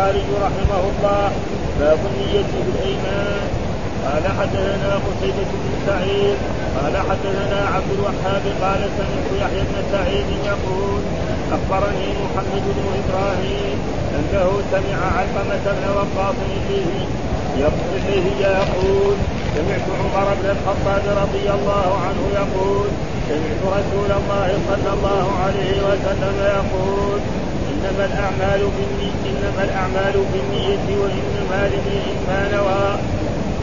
البخاري رحمه الله باب النية في الأيمان. قال حدثنا قتيبة بن سعيد قال حدثنا عبد الوهاب قال سمعت يحيى بن سعيد يقول أخبرني محمد بن إبراهيم أنه سمع علقمة بن وقاص إليه يقول سمعت عمر بن الخطاب رضي الله عنه يقول سمعت رسول الله صلى الله عليه وسلم يقول إنما الأعمال بالنية إنما الأعمال بالنية وإنما لامرئ ما نوى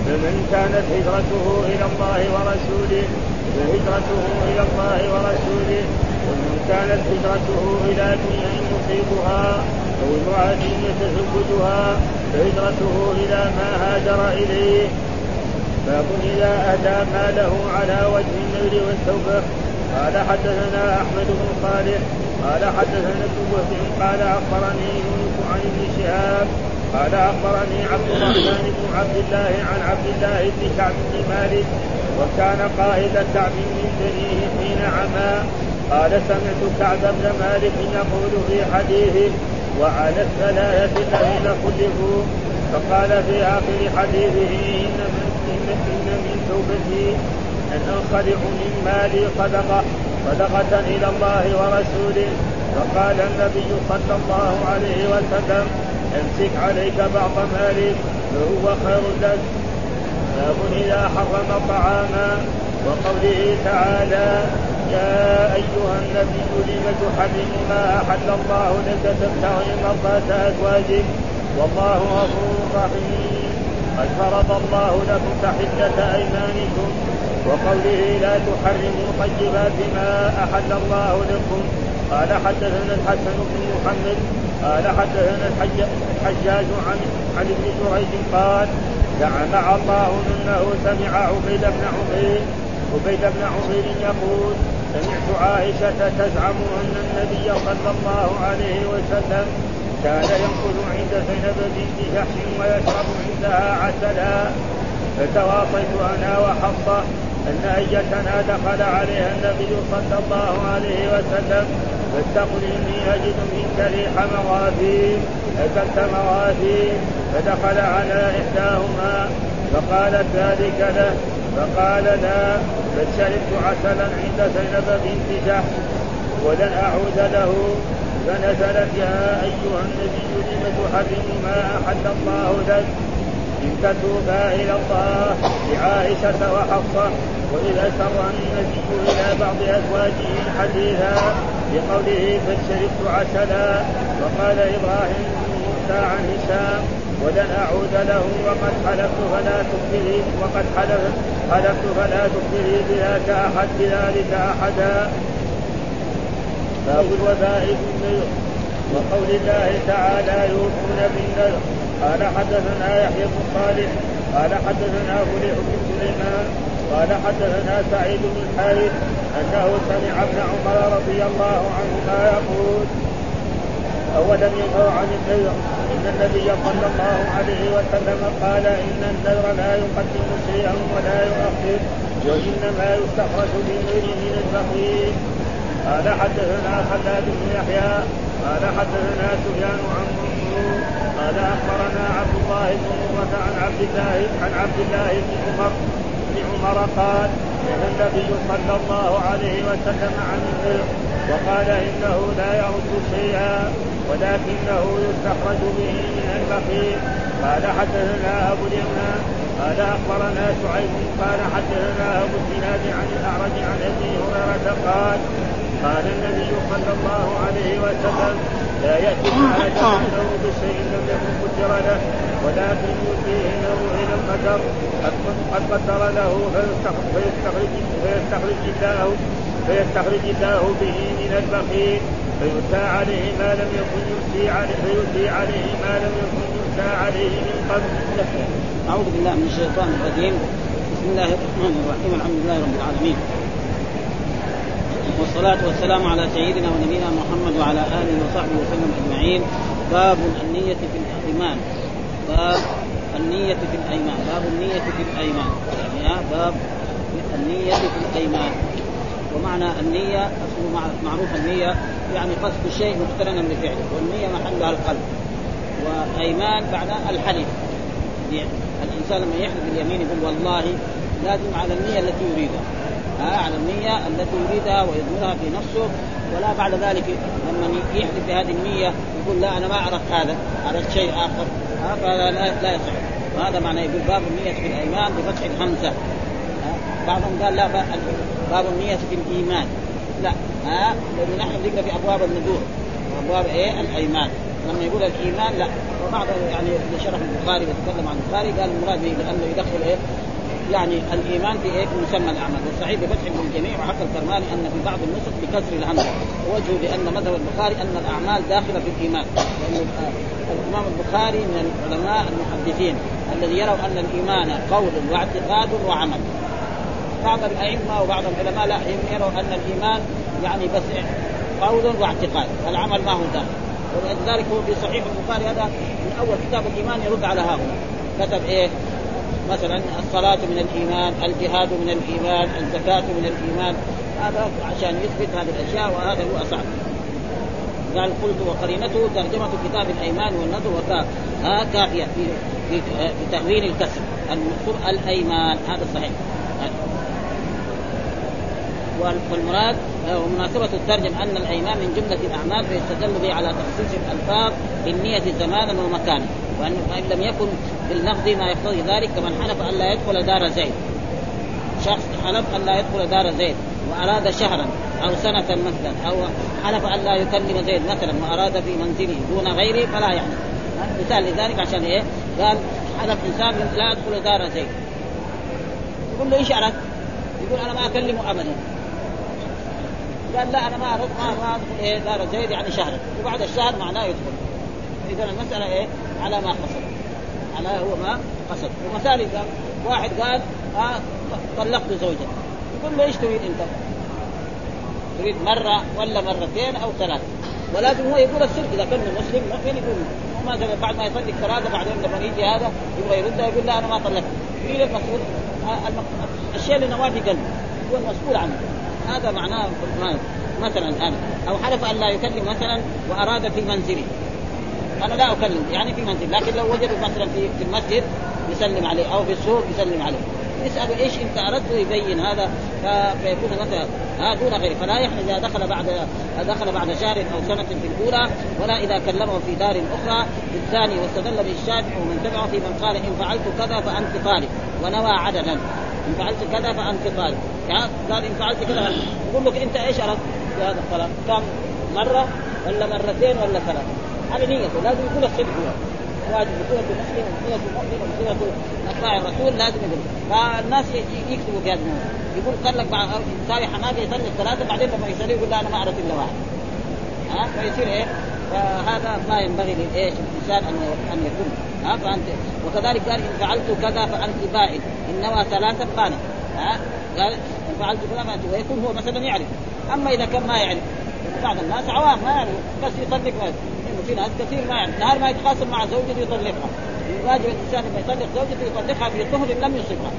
فمن كانت هجرته إلى الله ورسوله فهجرته إلى الله ورسوله ومن كانت هجرته إلى دنيا يصيبها أو امرأة يتزوجها فهجرته إلى ما هاجر إليه. باب إذا اهدى ماله على وجه النذر والتوبة. قال حدثنا أحمد بن صالح قال حدثنا ابن وهب قال أخبرني يونس عن ابن شهاب قال أخبرني عبد الرحمن بن عبد الله عن عبد الله بن كعب بن مالك وكان قائد كعب من بنيه حين عمى قال سمعت كعب بن مالك يقول في حديثه وعلى الثلاثة الذين خلفوا فقال في آخر حديثه إن من, إن من توبتي أن أنخلع من مالي صدقة صدقة إلى الله ورسوله. فقال النبي صلى الله عليه وسلم امسك عليك بعض مالك فهو خير لك. باب إذا حرم طعاما. وقوله تعالى يا أيها النبي لم تحرم ما أحل الله لك تبتغي مرضاة أزواجك؟ والله غفور رحيم. قد فرض الله لكم تحلة أيمانكم. وقوله لا تحرموا طيبات ما أحل الله لكم. قال حدثنا الحسن بن محمد قال حدثنا الحجاج عن عن ابن جريج قال زعم الله أنه سمع عبيد بن عمير عبيد بن عمير يقول سمعت عائشة تزعم أن النبي صلى الله عليه وسلم كان ينقل عند زينب بنت جحش ويشرب عندها عسلا فتواصيت أنا وحفصة أن أيتنا دخل عليها النبي صلى الله عليه وسلم فاتقل إني أجد منك ريح مغافير أكلت مغافير فدخل على إحداهما فقالت ذلك له فقال لا بل شربت عسلا عند زينب بنت جحش ولن أعود له فنزلت يا أيها النبي لم تحرم ما أحل الله لك؟ إن تتوبا إلى الله لعائشة وحفصة وإذا سر النبي إلى بعض أزواجه حديثا بقوله فشربت عسلا وقال إبراهيم بن موسى عن هشام ولن أعود له وقد حلفت فلا تخبري وقد حلفت حلفت فلا تخبري بذاك أحد بذلك أحدا. باب الوفاء بالنذر وقول الله تعالى يوفون بالنذر. قال حدثنا يحيى بن صالح قال حدثنا فليح بن سليمان قال حدثنا سعيد بن الحارث أنه سمع ابن عمر رضي الله عنهما يقول. اولم ينهوا عن النذر. إن النبي صلى الله عليه وسلم قال إن النذر لا يقدم شيئا ولا يؤخر وإنما يستخرج بالنذر من البخيل. قال حدثنا خلاد بن يحيى. قال حدثنا سفيان عن منصور. قال أخبرنا عبد الله بن عن عبد الله عن عبد الله بن عمر عمر قال نهى النبي صلى الله عليه وسلم عن النذر وقال إنه لا يرد شيئا ولكنه يستخرج به من البخيل. قال حدثنا أبو اليمان قال أخبرنا شعيب قال حدثنا أبو الزناد عن الأعرج عن أبي هريرة قال قال النبي صلى الله عليه وسلم لا يأتي احدكم بشيء لم يكن قدر له ولكن يؤتيه له إلى القدر. قد قدر له فيستخرج فيستخرج الله فيستخرج الله به من البخيل. فيؤتى عليه ما لم يكن يؤتي عليه فيؤتي عليه ما لم يكن يؤتى عليه من قبل. أعوذ بالله من الشيطان الرجيم. بسم الله الرحمن الرحيم. الحمد لله رب العالمين. والصلاة والسلام على سيدنا ونبينا محمد وعلى آله وصحبه وسلم أجمعين. باب النية في الإيمان. باب النية في الأيمان. باب النية في الأيمان. يعني باب النية في الأيمان. ومعنى النية أصله معروف النية يعني قصد الشيء مقترنا بفعله والنية محلها القلب. وأيمان بعد الحلف. الإنسان لما يحلف باليمين يقول والله لازم على النية التي يريدها. على النية التي يريدها ويظهرها في نفسه. ولا بعد ذلك لما يحلف بهذه النية يقول لا أنا ما عرفت هذا عرفت شيء آخر. ها فلا لا, يصح. وهذا معنى يقول باب النية في الأيمان بفتح الهمزة. بعضهم قال لا باب النية في الإيمان. لا ها لأنه نحن ذكر في أبواب النذور. وأبواب إيه؟ الأيمان. لما يقول الإيمان لا. وبعض يعني اللي شرح البخاري وتكلم عن البخاري قال المراد به لأنه يدخل إيه؟ يعني الإيمان إيه؟ في مسمى الأعمال. والصحيح بفتح الجميع وحكى الكرماني أن في بعض النسخ بكسر الهمزة. ووجهه لأن مذهب البخاري أن الأعمال داخلة في الإيمان. لأن الإمام البخاري من العلماء المحدثين الذي يروا أن الإيمان قول واعتقاد وعمل. بعض الأئمة وبعض العلماء لا يروا أن الإيمان يعني بس قول واعتقاد. والعمل ما هو داخل. ولذلك هو في صحيح البخاري هذا من أول كتاب الإيمان يرد على هؤلاء. كتب إيه؟ مثلا الصلاة من الإيمان الجهاد من الإيمان الزكاة من الإيمان. هذا عشان يثبت هذه الأشياء وهذا هو أصعب. قال قلت وقرينته ترجمة كتاب الأيمان والنذر وكا كافية في في في تهوين الكسر المذكور الأيمان. هذا صحيح. والمراد ومناسبة الترجم أن الأيمان من جملة الأعمال فيستدل به على تخصيص الألفاظ بالنية زمانا ومكانا. وأن لم يكن باللفظ ما يقتضي ذلك كمن حلف أن لا يدخل دار زيد شخص حلف أن لا يدخل دار زيد وأراد شهرا أو سنة مثلا أو حلف أن لا يكلم زيد مثلا وأراد في منزله دون غيره فلا يحلف مثال لذلك عشان إيه؟ قال حلف إنسان لا ادخل دار زيد يقول له إيش اردت؟ يقول أنا ما أكلمه ابدا قال لا أنا ما اردت ما ما ادخل إيه دار زيد يعني شهرا وبعد الشهر معناه يدخل اذا المسألة إيه؟ على ما قصد. على هو ما قصد. ومثال قال واحد قال آه طلقت زوجتي يقول له إيش تريد أنت؟ تريد مرة ولا مرتين أو ثلاث ولازم هو يقول الصدق إذا كان مسلم ما فين يقول مثلا بعد ما يطلق ثلاثة بعدين لما يجي هذا يبغى يردها يقول لا أنا ما طلقت. يريد المسؤول الشيء اللي نواه قلبه. هو المسؤول عنه. هذا معناه مثلا أنا أو حلف أن لا يكلم مثلا وأراد في منزله. أنا لا أكلم يعني في منزل لكن لو وجدوا مثلا في في المسجد يسلم عليه أو في السوق يسلم عليه. يسأل إيش انت أردت يبين هذا فيكون مثلا ها دون غيره. فلا يحمل إذا دخل بعد دخل بعد شهر أو سنة في الأولى ولا إذا كلمه في دار أخرى في الثاني واستدل به ومن تبعه في من قال إن فعلت كذا فأنت طالب ونوى عددا. إن فعلت كذا فأنت طالب. يعني قال إن فعلت كذا يقول لك أنت إيش أردت؟ في هذا الكلام؟ كم؟ مرة ولا مرتين ولا ثلاثة؟ هذه نيته لازم يقول الصدق هو. واجب بصيغه مسلم وبصيغه مؤمن وبصيغه اتباع الرسول لازم يقول. فالناس يكتبوا هذا يقول طلق بعد ساري حماده يطلق ثلاثة بعدين لما يسألوه يقول لا أنا ما أعرف إلا واحد. ها؟ فيصير إيه؟ فهذا ما ينبغي للايش الإنسان أن أن يكون. ها؟ فانت وكذلك قال إن فعلت كذا فانت بائن ان نوى ثلاثة بانت ها؟ قال إن فعلت كذا فانت ويكون هو مثلا يعرف. أما إذا كان ما يعرف بعض الناس عوام ما يعرف بس يطلق في ناس كثير ما يعني نهار ما يتخاصم مع زوجته يطلقها. واجب الإنسان لما يطلق زوجته يطلقها في طهر لم يصبها.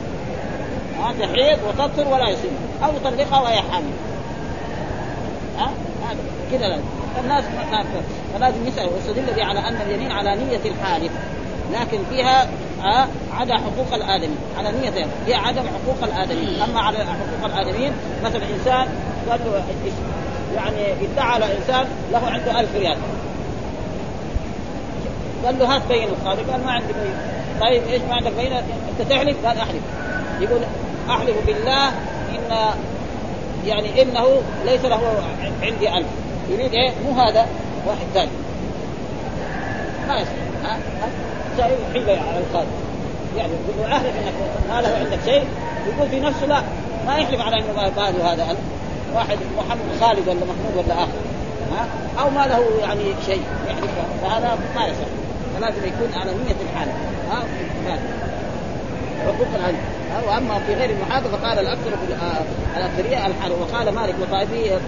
ها تحيض وتطهر ولا يصيب أو يطلقها وهي حامل. ها؟ هذا. كذا لازم الناس ما فلازم يسال ويستدل به على أن اليمين على نية الحالف لكن فيها عدا حقوق الآدمي. على نية هي عدم حقوق الادميين أما على حقوق الآدميين مثلا انسان قال له يعني ادعى على إنسان له عنده ألف ريال. قال له هات بين الصادق قال ما عندي بين طيب إيش ما عندك بين أنت تحلف؟ قال أحلف. يقول أحلف بالله إن يعني إنه ليس له عندي ألف. يريد إيه؟ مو هذا واحد ثاني. ما يصير. ها؟ ها؟ حيلة على القاضي يعني يقول له أحلف إنك ما له عندك شيء. يقول في نفسه لا ما يحلف على إنه ما له هذا ألف. واحد محمد خالد ولا محمود ولا آخر. ها؟ أو ما له يعني شيء. يحلف فهذا ما يصح. فلازم يكون على نية الحال. ها؟ حقوق العلم وأما في غير المحاضرة فقال الأكثر الاكثريه الحال. وقال مالك وطائفيه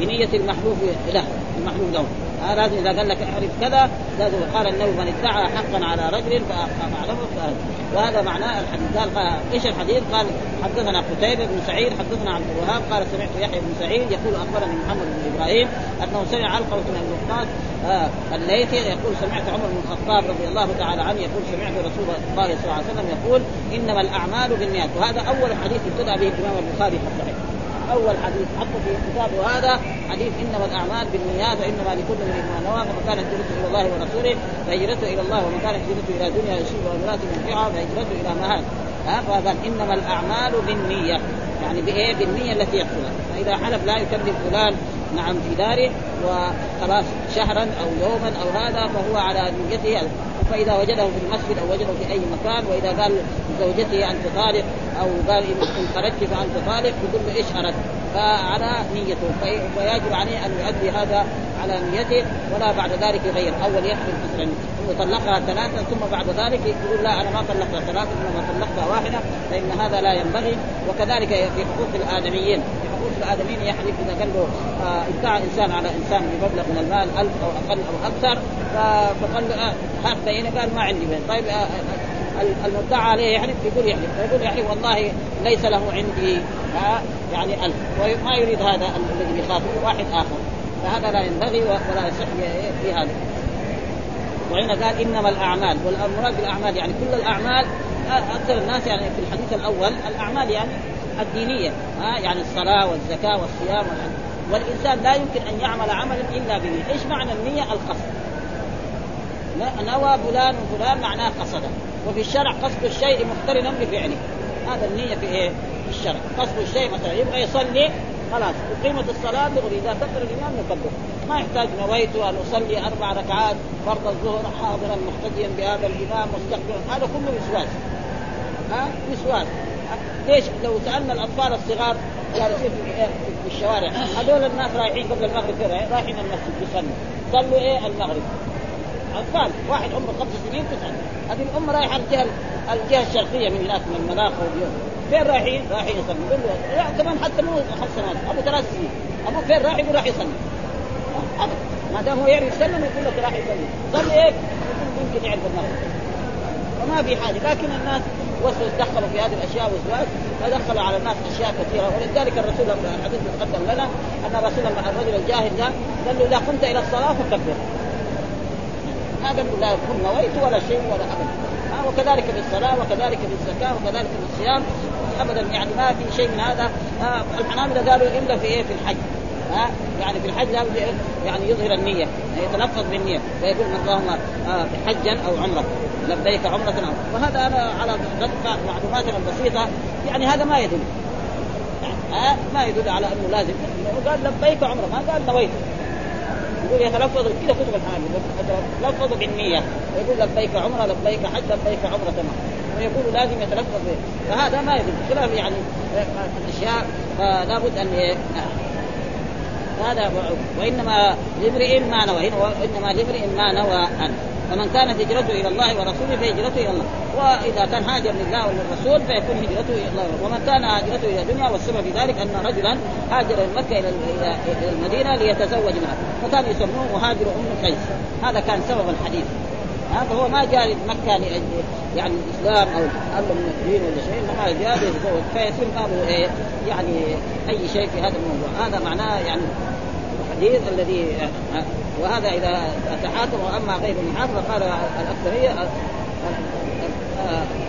بنية المحلوف له المحلوف له. آه لازم إذا قال لك اعرف كذا لازم. قال انه من ادعى حقا على رجل فاعلمه وهذا معناه الحديث. قال إيش الحديث؟ قال حدثنا قتيبة بن سعيد حدثنا عبد الوهاب قال سمعت يحيى بن سعيد يقول أخبرني محمد بن إبراهيم أنه سمع علقمة بن الوقاص آه الليثي يقول سمعت عمر بن الخطاب رضي الله تعالى عنه يقول سمعت رسول الله صلى الله عليه وسلم يقول إنما الأعمال بالنيات. وهذا أول حديث ابتدى به الإمام البخاري في الصحيح. أول حديث حتى في كتابه هذا. حديث إنما الأعمال بالنيات وإنما لكل من ما نوى فمن كانت هجرته إلى الله ورسوله فهجرته إلى الله ومن كانت هجرته إلى دنيا يصيبها وامراه ينفعها فهجرته إلى ما هذا. ها فقال إنما الأعمال بالنية. يعني بإيه؟ بالنية التي يحصلها فإذا حلف لا يكلم فلان نعم في داره وخلاص شهرا أو يوما أو هذا فهو على نيته فإذا وجده في المسجد أو وجده في أي مكان وإذا قال لزوجته انت طالق أو قال إن خرجت فانت طالق يقول له إيش أردت؟ فعلى نيته. فيجب عليه أن يؤدي هذا على نيته ولا بعد ذلك يغير. أول يحلف مثلا طلقها ثلاثة ثم بعد ذلك يقول لا أنا ما طلقتها ثلاثة إنما طلقتها واحدة فإن هذا لا ينبغي. وكذلك في حقوق الآدميين. في حقوق الآدميين يحلف إذا قال له آه ادعى إنسان على إنسان بمبلغ من المال ألف أو أقل أو أكثر فقال له آه هات بينه قال ما عندي بين طيب آه المدعى عليه يحلف يقول يحلف فيقول يحلف والله ليس له عندي يعني ألف. وما يريد هذا الذي يخاف واحد آخر. فهذا لا ينبغي ولا يصح في هذا. وهنا قال إنما الأعمال. والمراد بالأعمال يعني كل الأعمال أكثر الناس يعني في الحديث الأول الأعمال يعني الدينية ها؟ يعني الصلاة والزكاة والصيام والحج والإنسان لا يمكن أن يعمل عملا إلا بنيه، إيش معنى النية؟ القصد. نوى فلان وفلان معناه قصده، وفي الشرع قصد الشيء مقترنا بفعله. هذا النية في إيه؟ في الشرع، قصد الشيء مثلا يبغى يصلي خلاص أقيمت الصلاة دغري إذا كبر الإمام يكبر. ما يحتاج نويت أن أصلي أربع ركعات فرض الظهر حاضرا مقتديا بهذا الإمام مستقبلا. هذا كله وسواس. ها؟ وسواس. ليش؟ لو سألنا الأطفال الصغار جالسين في الشوارع هذول الناس رايحين قبل المغرب رايحين المسجد يصلوا. صلوا إيه؟ المغرب. أطفال واحد عمره خمس سنين تسعه هذه الأم رايحة الجهه الجهة الشرقية من هناك من المناخ فين رايحين؟ رايحين يصلي يقول له لا كمان حتى مو خمس سنوات أبو ثلاث سنين. أبوك فين رايح؟ يقول راح يصلي. ما دام هو يعرف يسلم يقول لك راح يصلي. صلي إيه؟ يمكن يعرف المغرب. وما في حاجة. لكن الناس وسوس دخلوا في هذه الأشياء وسواس فدخلوا على الناس أشياء كثيرة. ولذلك الرسول الحديث تقدم لنا أن الرسول الرجل الجاهل ده قال له اذا قمت إلى الصلاة فكبر. ما قال لا يكون نويت ولا شيء ولا ابدا وكذلك في الصلاة وكذلك في الزكاة وكذلك في الصيام. ابدا يعني ما في شيء من هذا. الحنابله قالوا إلا في إيه؟ في الحج. ها يعني في الحج لابد يعني يظهر النية يتلفظ بالنية ويقول اللهم حجا أو عمره لبيك عمرة أو. وهذا أنا على معلوماتنا البسيطة. يعني هذا ما يدل. ها؟ ما يدل على أنه لازم. قال لبيك عمرة. ما قال نويت. يقول يتلفظ كذا كتب الحنابله يتلفظ بالنية. يقول لبيك عمرة لبيك حج لبيك تمام ويقول لازم يتلفظ. به فهذا ما يدل. خلاف يعني الأشياء فلا بد أن هذا وإنما لامرئ ما نوى. وإنما لامرئ ما نوى أن. فمن كانت هجرته إلى الله ورسوله فهجرته إلى الله. وإذا كان هاجر لله وللرسول فيكون هجرته إلى الله. ومن كان هجرته إلى الدنيا والسبب في ذلك أن رجلا هاجر من مكة إلى إلى المدينة ليتزوج منها فكان يسموه مهاجر أم قيس. هذا كان سبب الحديث. هذا هو ما جاء مكة لأجل يعني الإسلام أو أمر من الدين ولا شيء إنما جاء ليتزوج فيصير بابه إيه؟ يعني أي شيء في هذا الموضوع. هذا معناه يعني الحديث الذي وهذا إذا تحاكم وأما غير المحاكم فقال الأكثرية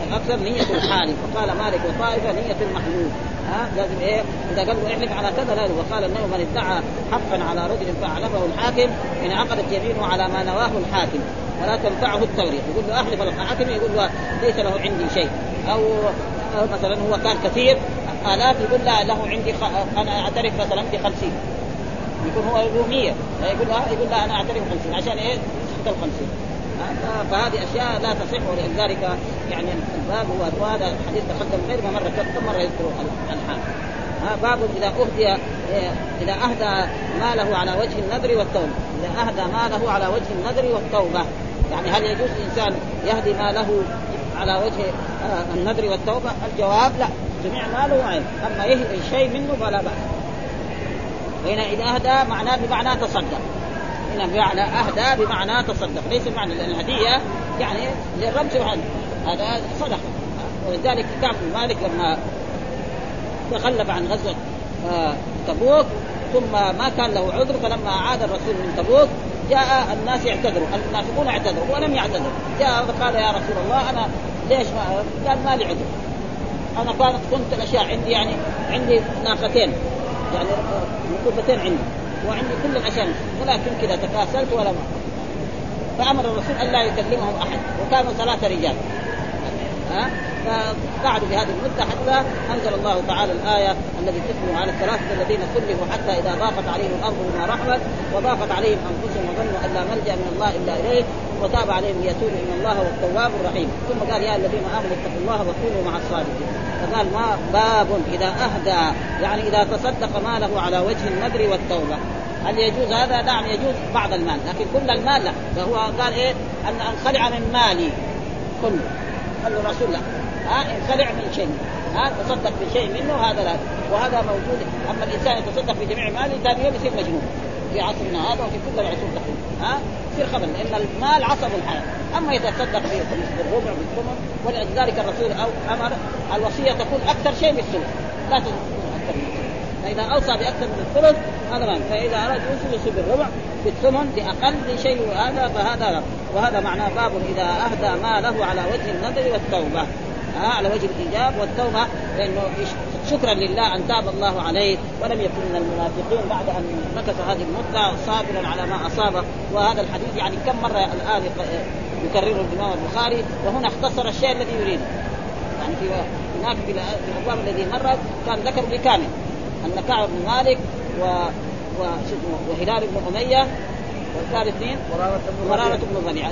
الأكثر نية الحالف. وقال مالك وطائفة نية المحلوف ها لازم إيه؟ إذا قال له احلف على كذا لازم وقال إنه من ادعى حقا على رجل فاعلمه الحاكم إن عقدت يمينه على ما نواه الحاكم. ولا تنفعه التوريث يقول له أحلف الحاكم يقول له ليس له عندي شيء. أو مثلا هو كان كثير آلاف يقول لا له عندي خ... أنا أعترف مثلا ب 50 يكون هو له 100 يقول لا يقول لا أنا أعترف 50 عشان إيه؟ يسقط ال 50 فهذه أشياء لا تصح ولذلك يعني الباب هو وهذا الحديث تقدم غير ما مرة كم مرة يذكر الحال ها باب إذا أهدي إذا أهدى ماله على وجه النذر والتوبة. إذا أهدى ماله على وجه النذر والتوبة. يعني هل يجوز الإنسان يهدي ماله على وجه النذر والتوبة؟ الجواب لا. جميع ماله عين أما يهدي شيء منه فلا بأس. وهنا إذا أهدى معناه بمعنى تصدق. هنا بمعنى أهدى بمعنى تصدق. ليس بمعنى لأن الهدية يعني للرب سبحانه هذا صدقه ولذلك كعب بن مالك لما تخلف عن غزوة آه، تبوك ثم ما كان له عذر فلما عاد الرسول من تبوك جاء الناس يعتذروا. المنافقون اعتذروا ولم يعتذروا. جاء وقال يا رسول الله أنا ليش ما قال ما لي عذر. أنا كانت كنت الاشياء عندي يعني عندي ناقتين. يعني ركوبتين عندي. وعندي كل الاشياء ولكن كذا تكاسلت ولا ما. فأمر الرسول أن لا يكلمهم أحد وكانوا ثلاثة رجال. فقعدوا بهذه المدة حتى أنزل الله تعالى الآية التي تتلو على الثلاثه الذين كلفوا حتى إذا ضاقت عليهم الأرض بما رحمت وضاقت عليهم أنفسهم وظنوا أن لا ملجأ من الله إلا إليه وتاب عليهم ليتوبوا ان الله هو التواب الرحيم. ثم قال يا الذين آمنوا اتقوا الله وكونوا مع الصادقين. فقال ما باب إذا أهدى يعني إذا تصدق ماله على وجه النذر والتوبة. هل يجوز هذا؟ نعم يجوز بعض المال لكن كل المال لا. فهو قال إيه؟ ان انخلع من مالي كله. قال له الرسول لا ها انخلع من شيء. ها تصدق بشيء منه هذا لا. وهذا موجود. أما الإنسان يتصدق بجميع ماله ثاني يوم يصير مجنون. في عصرنا هذا وفي كل العصور تقريبا ها يصير خبل لأن المال عصب الحياة. أما يتصدق بالربع بالثمن ولذلك الرسول أو أمر الوصية تكون أكثر شيء بالثلث لا فإذا أوصى بأكثر من الثلث هذا ما فإذا أراد يوصي يوصي بالربع بالثمن باقل شيء هذا فهذا وهذا معناه باب إذا أهدى ماله على وجه النذر والتوبة. ها على وجه الإيجاب والتوبة لأنه شكرا لله أن تاب الله عليه ولم يكن من المنافقين بعد أن مكث هذه المده صابرا على ما اصابه وهذا الحديث يعني كم مرة الآن يكرره الإمام البخاري وهنا اختصر الشيء الذي يريده يعني في هناك في الأبواب الذي مرت كان ذكر بكامل. أن كعب بن مالك و وهلال بن أمية والثالث اثنين مرارة بن ربيعة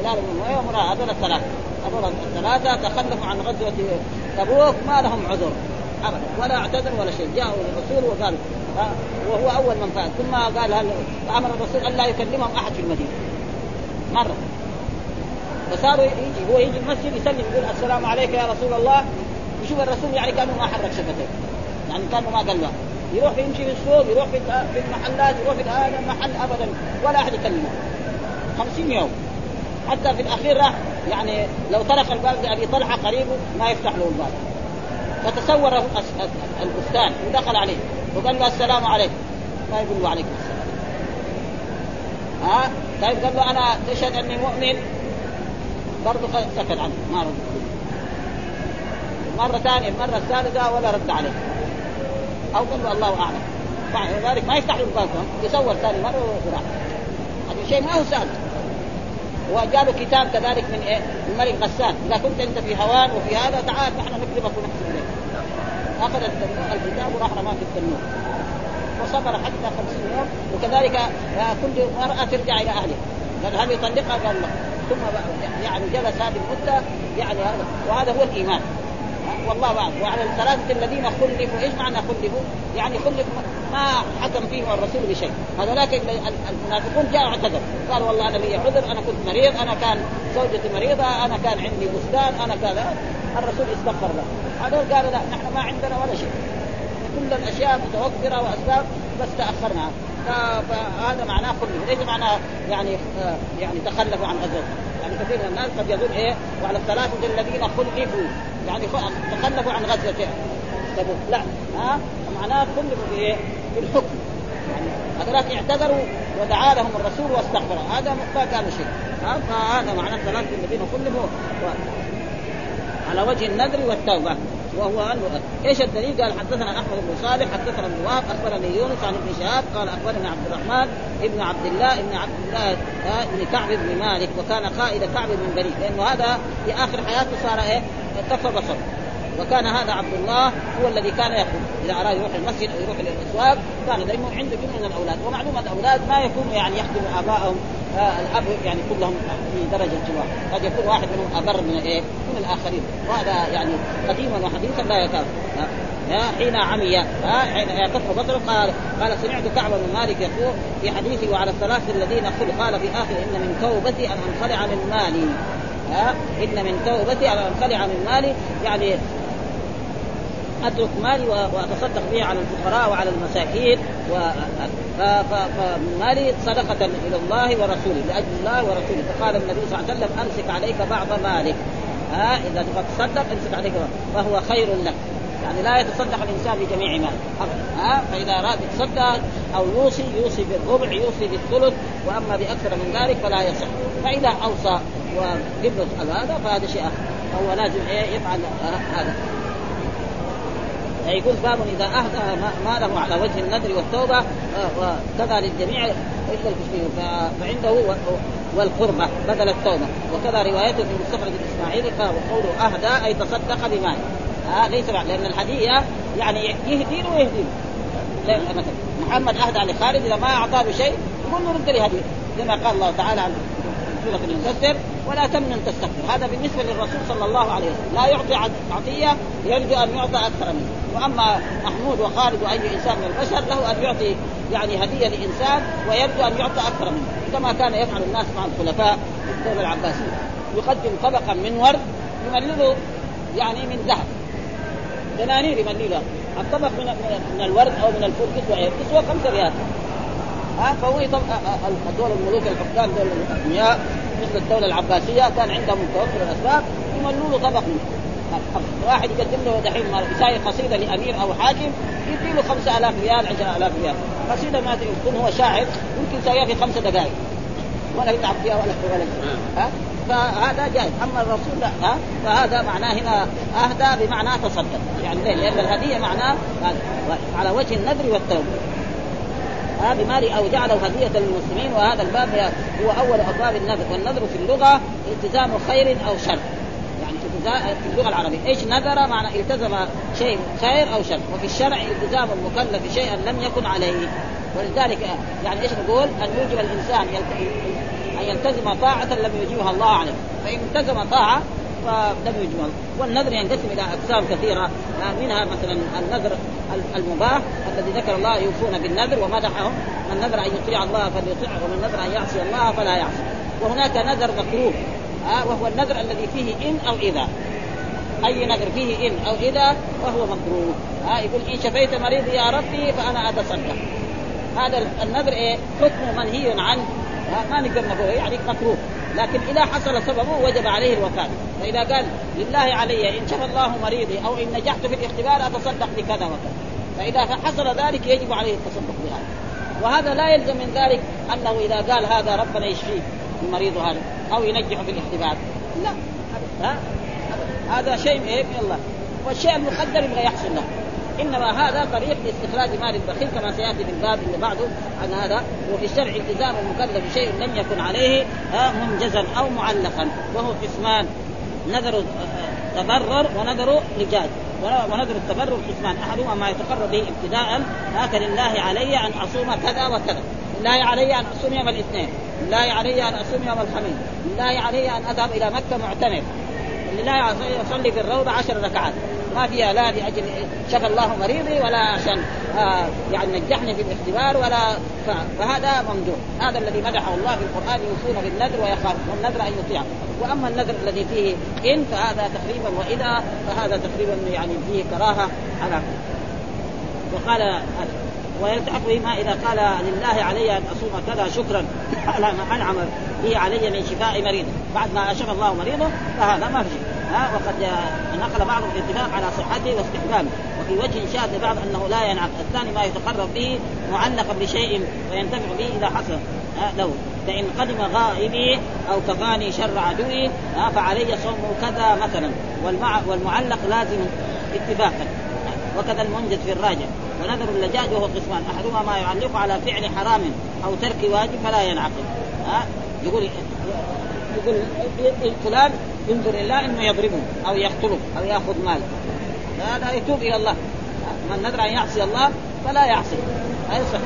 هلال بن اميه ومرارة هذول الثلاثة. هذول الثلاثة تخلفوا عن غزوة تبوك ما لهم عذر. ابدا. ولا اعتذر ولا شيء. جاءوا للرسول وقالوا وهو أول من فات. ثم قال هل أمر الرسول أن لا يكلمهم أحد في المدينة؟ مرة. فصاروا يجي هو يجي المسجد يسلم يقول السلام عليك يا رسول الله. يشوف الرسول يعني كأنه ما حرك شفتيه يعني كانه ما قال له. يروح يمشي في السوق يروح في المحلات يروح في هذا المحل ابدا. ولا أحد يكلمه. خمسين يوم. حتى في الأخير راح يعني لو طرق الباب لابي طلحة قريبه ما يفتح له الباب فتصور البستان ودخل عليه. وقال له السلام عليكم. ما يقول له عليكم السلام. ها؟ طيب قال له أنا تشهد أني مؤمن. برضه سكت عنه ما رد. مرة ثانية المرة الثالثة ولا رد عليه. قال له الله أعلم مع ذلك ما يفتح له الباب يصور ثاني مرة وراح هذا شيء ما هو سهل وجاء له كتاب كذلك من إيه؟ من الملك غسان، إذا كنت أنت في هوان وفي هذا تعال نحن نكرمك ونحسن إليك. أخذ الكتاب وراح رماه في التنور. وصبر حتى 50 يوم وكذلك كل مرأة ترجع إلى أهلها قال هل يطلقها؟ قال لا ثم يعني جلس هذه المدة يعني هذا وهذا هو الإيمان والله أعلم. وعلى الثلاثة الذين خلفوا إيش معنى خلفوا؟ يعني خلف ما حكم فيهم الرسول بشيء. هذولاك المنافقون جاءوا اعتذروا قالوا والله أنا لي عذر أنا كنت مريض أنا كان زوجتي مريضة أنا كان عندي بستان أنا كذا الرسول استغفر له. هذول قالوا لا نحن ما عندنا ولا شيء. كل الأشياء متوفرة وأسباب بس تأخرنا. فهذا معناه خلف ليس معناه يعني آه، يعني تخلفوا عن غزوه يعني كثير من الناس قد يظن إيه وعلى الثلاثة الذين خلفوا. يعني تخلفوا عن غزوة تبوك. لا. ها؟ معناه خلفوا في إيه؟ في الحكم يعني هذولاك اعتذروا ودعا لهم الرسول واستغفر هذا ما قالوا شيء. ها؟ فهذا معناه الثلاثه الذين خلفوا. على وجه النذر والتوبة. وهو إيش الدليل؟ قال حدثنا أحمد بن صالح حدثنا ابن وهب أخبرني يونس عن ابن شهاب قال أخبرني عبد الرحمن ابن عبد الله ابن عبد الله بن كعب بن مالك وكان قائد كعب بن بريد. لأنه هذا في آخر حياته صار إيه؟ كف بصر وكان هذا عبد الله هو الذي كان يقول إذا أراد يروح المسجد أو يروح الاسواق كان دائما عنده جمله من الأولاد. ومعلومه الأولاد ما يكونوا يعني يخدموا آبائهم آه الأب يعني كلهم في درجة الجوار قد يكون واحد منهم أبر من إيه؟ من الآخرين. وهذا يعني قديما وحديثا لا يكاد. حين عمي حين كف بصره قال قال سمعت كعب بن مالك يقول في حديثه وعلى الثلاثه الذين خلوا قال في آخر إن من توبتي أن أنخلع من مالي. ها إن من توبتي ان انخلع من مالي يعني أترك مالي وأتصدق به على الفقراء وعلى المساكين فمالي صدقة إلى الله ورسوله لأجل الله ورسوله. فقال النبي صلى الله عليه وسلم أمسك عليك بعض مالك. ها إذا تبغى تصدق أمسك عليك فهو خير لك. يعني لا يتصدق الإنسان بجميع ماله. ها فإذا أراد يتصدق أو يوصي يوصي بالربع يوصي بالثلث وأما بأكثر من ذلك فلا يصح. فإذا أوصى وقبل هذا فهذا شيء آخر. فهو لازم إيه يفعل هذا. يقول باب إذا أهدى ماله على وجه النذر والتوبة آه، وكذا للجميع إلا المسلمين. فعنده والقربة بدل التوبة. وكذا روايته في مستخرج الإسماعيلي وقوله أهدى أي تصدق بمال آه ليس لأن الهدية يعني يهدين ويهدين مثلا محمد أهدى لخالد إذا ما أعطاه شيء يقول له رد لي هدية كما قال الله تعالى عن سورة المدثر ولا تمنن تستكثر هذا بالنسبة للرسول صلى الله عليه وسلم. لا يعطي عطية يرجو أن يعطى أكثر منه. وأما محمود وخالد وأي إنسان من البشر له أن يعطي يعني هدية لإنسان ويرجو أن يعطى أكثر منه. كما كان يفعل الناس مع الخلفاء في الدولة العباسية. يقدم طبقا من ورد يملله يعني من ذهب. دنانير يملله. الطبق من من الورد أو من الفول إيه؟ كسوة خمسة ريال. ها فهو دول الملوك الحكام دول الأغنياء. مثل الدولة العباسية كان عندهم توفر الاسباب يملوا له طبق واحد يقدم له دحين يساوي قصيدة لأمير أو حاكم يدي له 5000 ريال 10000 ريال. قصيدة ما يكون هو شاعر يمكن يساويها في خمسة دقائق. ولا يتعب فيها ولا ولا ها؟ فهذا جائز أما الرسول لا. ها؟ فهذا معناه هنا أهدى بمعنى تصدق. يعني ليه؟ لأن الهدية معناه على وجه النذر والتوبة. ها بمال أو جعله هدية للمسلمين وهذا الباب هو أول أبواب النذر. والنذر في اللغة التزام خير أو شر. في اللغة العربية، إيش نذر؟ معنى التزم شيء خير أو شر، وفي الشرع التزام المكلف شيئا لم يكن عليه، ولذلك يعني إيش نقول؟ أن يوجب الإنسان أن يلتزم طاعة لم يوجبها الله عليه، فإن التزم طاعة فلم يجمل والنذر ينقسم إلى أقسام كثيرة. منها مثلا النذر المباح الذي ذكر الله يوفون بالنذر ومدحهم من نذر أن يطيع الله فليطيعه ومن نذر أن يعصي الله فلا يعصي. وهناك نذر مكروه ها وهو النذر الذي فيه إن أو إذا. أي نذر فيه إن أو إذا وهو مكروه. ها يقول إن شفيت مريضي يا ربي فأنا أتصدق. هذا النذر إيه؟ حكمه منهي عنه ما نقدر نقول يعني مكروه. لكن إذا حصل سببه وجب عليه الوفاة. فإذا قال لله علي إن شفى الله مريضي أو إن نجحت في الاختبار أتصدق بكذا وكذا. فإذا حصل ذلك يجب عليه التصدق بهذا. وهذا لا يلزم من ذلك أنه إذا قال هذا ربنا يشفيه المريض هذا أو ينجحه في الاختبار. لا. ها؟ هذا شيء من الله. والشيء المقدر يبغى يحصل له. إنما هذا طريق لاستخراج مال البخيل كما سيأتي في الباب اللي بعده عن هذا وفي الشرع التزام المكلف بشيء لم يكن عليه منجزا أو معلقا وهو قسمان نذر تبرر ونذر لجاج ونذر التبرر قسمان أحدهما ما يتقرب به ابتداء هكذا لله علي أن أصوم كذا وكذا لله علي أن أصوم يوم الاثنين لله علي أن أصوم يوم الخميس لله علي أن أذهب إلى مكة معتمر لله اصلي في الروضة عشر ركعات. ما فيها لا لاجل شفى الله مريضي ولا عشان آه يعني نجحني في الاختبار ولا فهذا ممدوح هذا الذي مدحه الله في القرآن يوصون بالنذر ويخاف والنذر أن يطيع. وأما النذر الذي فيه إن فهذا تقريبا وإذا فهذا تقريبا يعني فيه كراهة على وقال ويلتحق به ما إذا قال لله علي أن أصوم كذا شكرا. على ما أنعم به علي من شفاء مريض. بعد ما شفى الله مريضه فهذا ما في ها وقد نقل بعض الاتفاق على صحته واستحبابه. وفي وجه شاذ لبعض أنه لا ينعم الثاني ما يتقرب به معلقا بشيء وينتفع به اذا حصل له فإن قدم غائبي أو كفاني شر عدوي فعلي صوم كذا مثلا. والمعلق لازم اتفاقا. وكذا المنجز في الراجع. ونذر اللجاج وهو قسمان أحدهما ما يعلق على فعل حرام أو ترك واجب فلا ينعقد. ها؟ يقول يقول فلان ينظر الله إنه يضربه أو يقتله أو يأخذ مال هذا يتوب إلى الله. من نذر أن يعصي الله فلا يعصي. هذا صح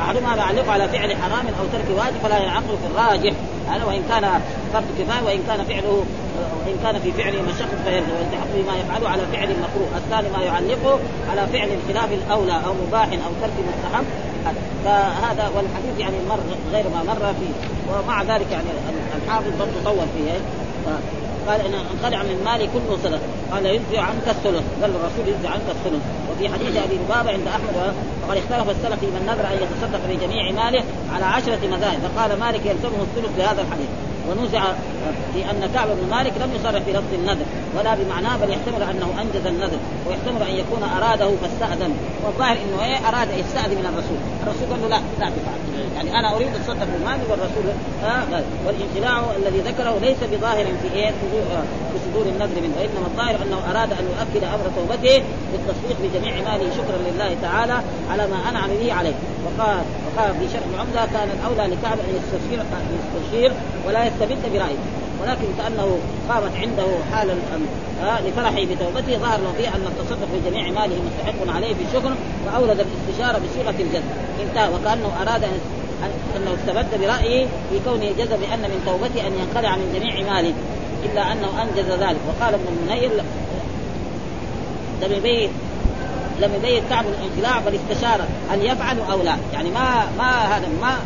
أحدهما يعلق على فعل حرام أو ترك واجب فلا ينعقد. في الراجح هذا وإن كان فرض كفاية وإن كان فعله وان كان في فعله مشقه فيرجع ويلتحق بما يفعله على فعل مكروه، الثاني ما يعلقه على فعل خلاف الأولى أو مباح أو ترك مستحب. فهذا والحديث يعني مر غير ما مر فيه. ومع ذلك يعني الحافظ برضه طول فيه. قال أنا انقلع من مالي كله صدقه قال يجزي عنك الثلث. قال الرسول يجزي عنك الثلث. وفي حديث أبي لبابه عند أحمد وقد اختلف السلف في من نذر أن يتصدق بجميع ماله على عشرة مذاهب. فقال مالك يلزمه الثلث لهذا الحديث. ونزع في أن كعب بن مالك لم يصرح في لفظ النذر ولا بمعناه بل يحتمل أنه أنجز النذر ويحتمل أن يكون أراده فاستأذن. والظاهر إنه إيه أراد يستأذن من الرسول، الرسول قال له لا لا تفعل. يعني أنا أريد اتصدق بمالي والرسول آه والامتناع الذي ذكره ليس بظاهر في إيه في صدور النذر منه وإنما الظاهر أنه أراد أن يؤكد أمر توبته بالتصديق بجميع ماله شكرا لله تعالى على ما أنعم به عليه. وقال وقال في شرح العمده كان الأولى لكعب أن يستشير يستشير ولا يستبد برايه ولكن كأنه قامت عنده حال آه لفرحه بتوبته ظهر له فيه أن التصدق بجميع ماله مستحق عليه في الشكر وأورد الاستشارة بصيغة الجد انتهى وكأنه أراد ان انه استبد برأيه في كونه جزم بأن من توبته أن ينخلع من جميع ماله إلا أنه أنجز ذلك. وقال ابن المنير لم يبين لم يبين كعب الانخلاع بل استشار هل يفعل أو لا. يعني ما ما هذا ما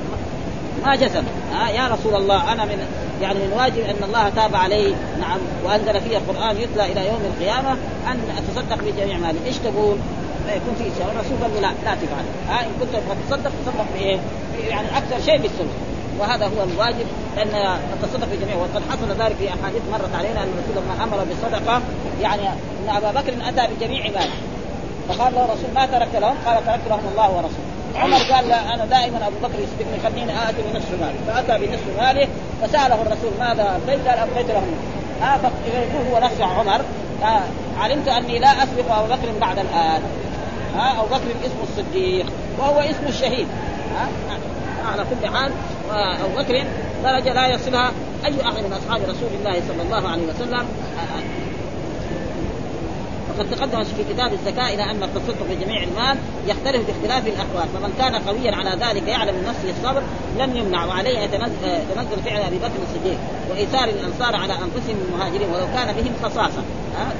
ما جزم آه يا رسول الله أنا من يعني من واجب أن الله تاب علي. نعم. وأنزل فيه القرآن يتلى إلى يوم القيامة أن أتصدق بجميع مالي. إيش تقول؟ يكون في شيء الرسول قال لا لا تفعل. ها آه إن كنت تصدق تصدق بإيه؟ يعني أكثر شيء بالسنه وهذا هو الواجب لأن التصدق بجميع. وقد حصل ذلك في أحاديث مرت علينا أن الرسول لما أمر بالصدقه يعني إن أبا بكر أتى بجميع ماله. فقال له الرسول ما تركت لهم؟ قال تركت لهم الله ورسوله. عمر قال لا أنا دائما أبو بكر يسبقني خليني آتي بنصف مالي فأتى بنصف ماله فسأله الرسول ماذا ابقيت قال ابقيت لهم آه يقول هو نفسه عمر علمت أني لا أسبق أبو بكر بعد الآن. ها أبو بكر اسمه الصديق وهو اسمه الشهيد. على كل حال أبو بكر درجة لا يصلها أي أحد من أصحاب رسول الله صلى الله عليه وسلم. وقد تقدم في كتاب الزكاة إلى أن التصدق بجميع المال يختلف باختلاف الأحوال فمن كان قويا على ذلك يعلم من نفسه الصبر لم يمنع وعليه يتنزل فعل أبي بكر الصديق وإيثار الأنصار على أنفسهم المهاجرين ولو كان بهم خصاصة.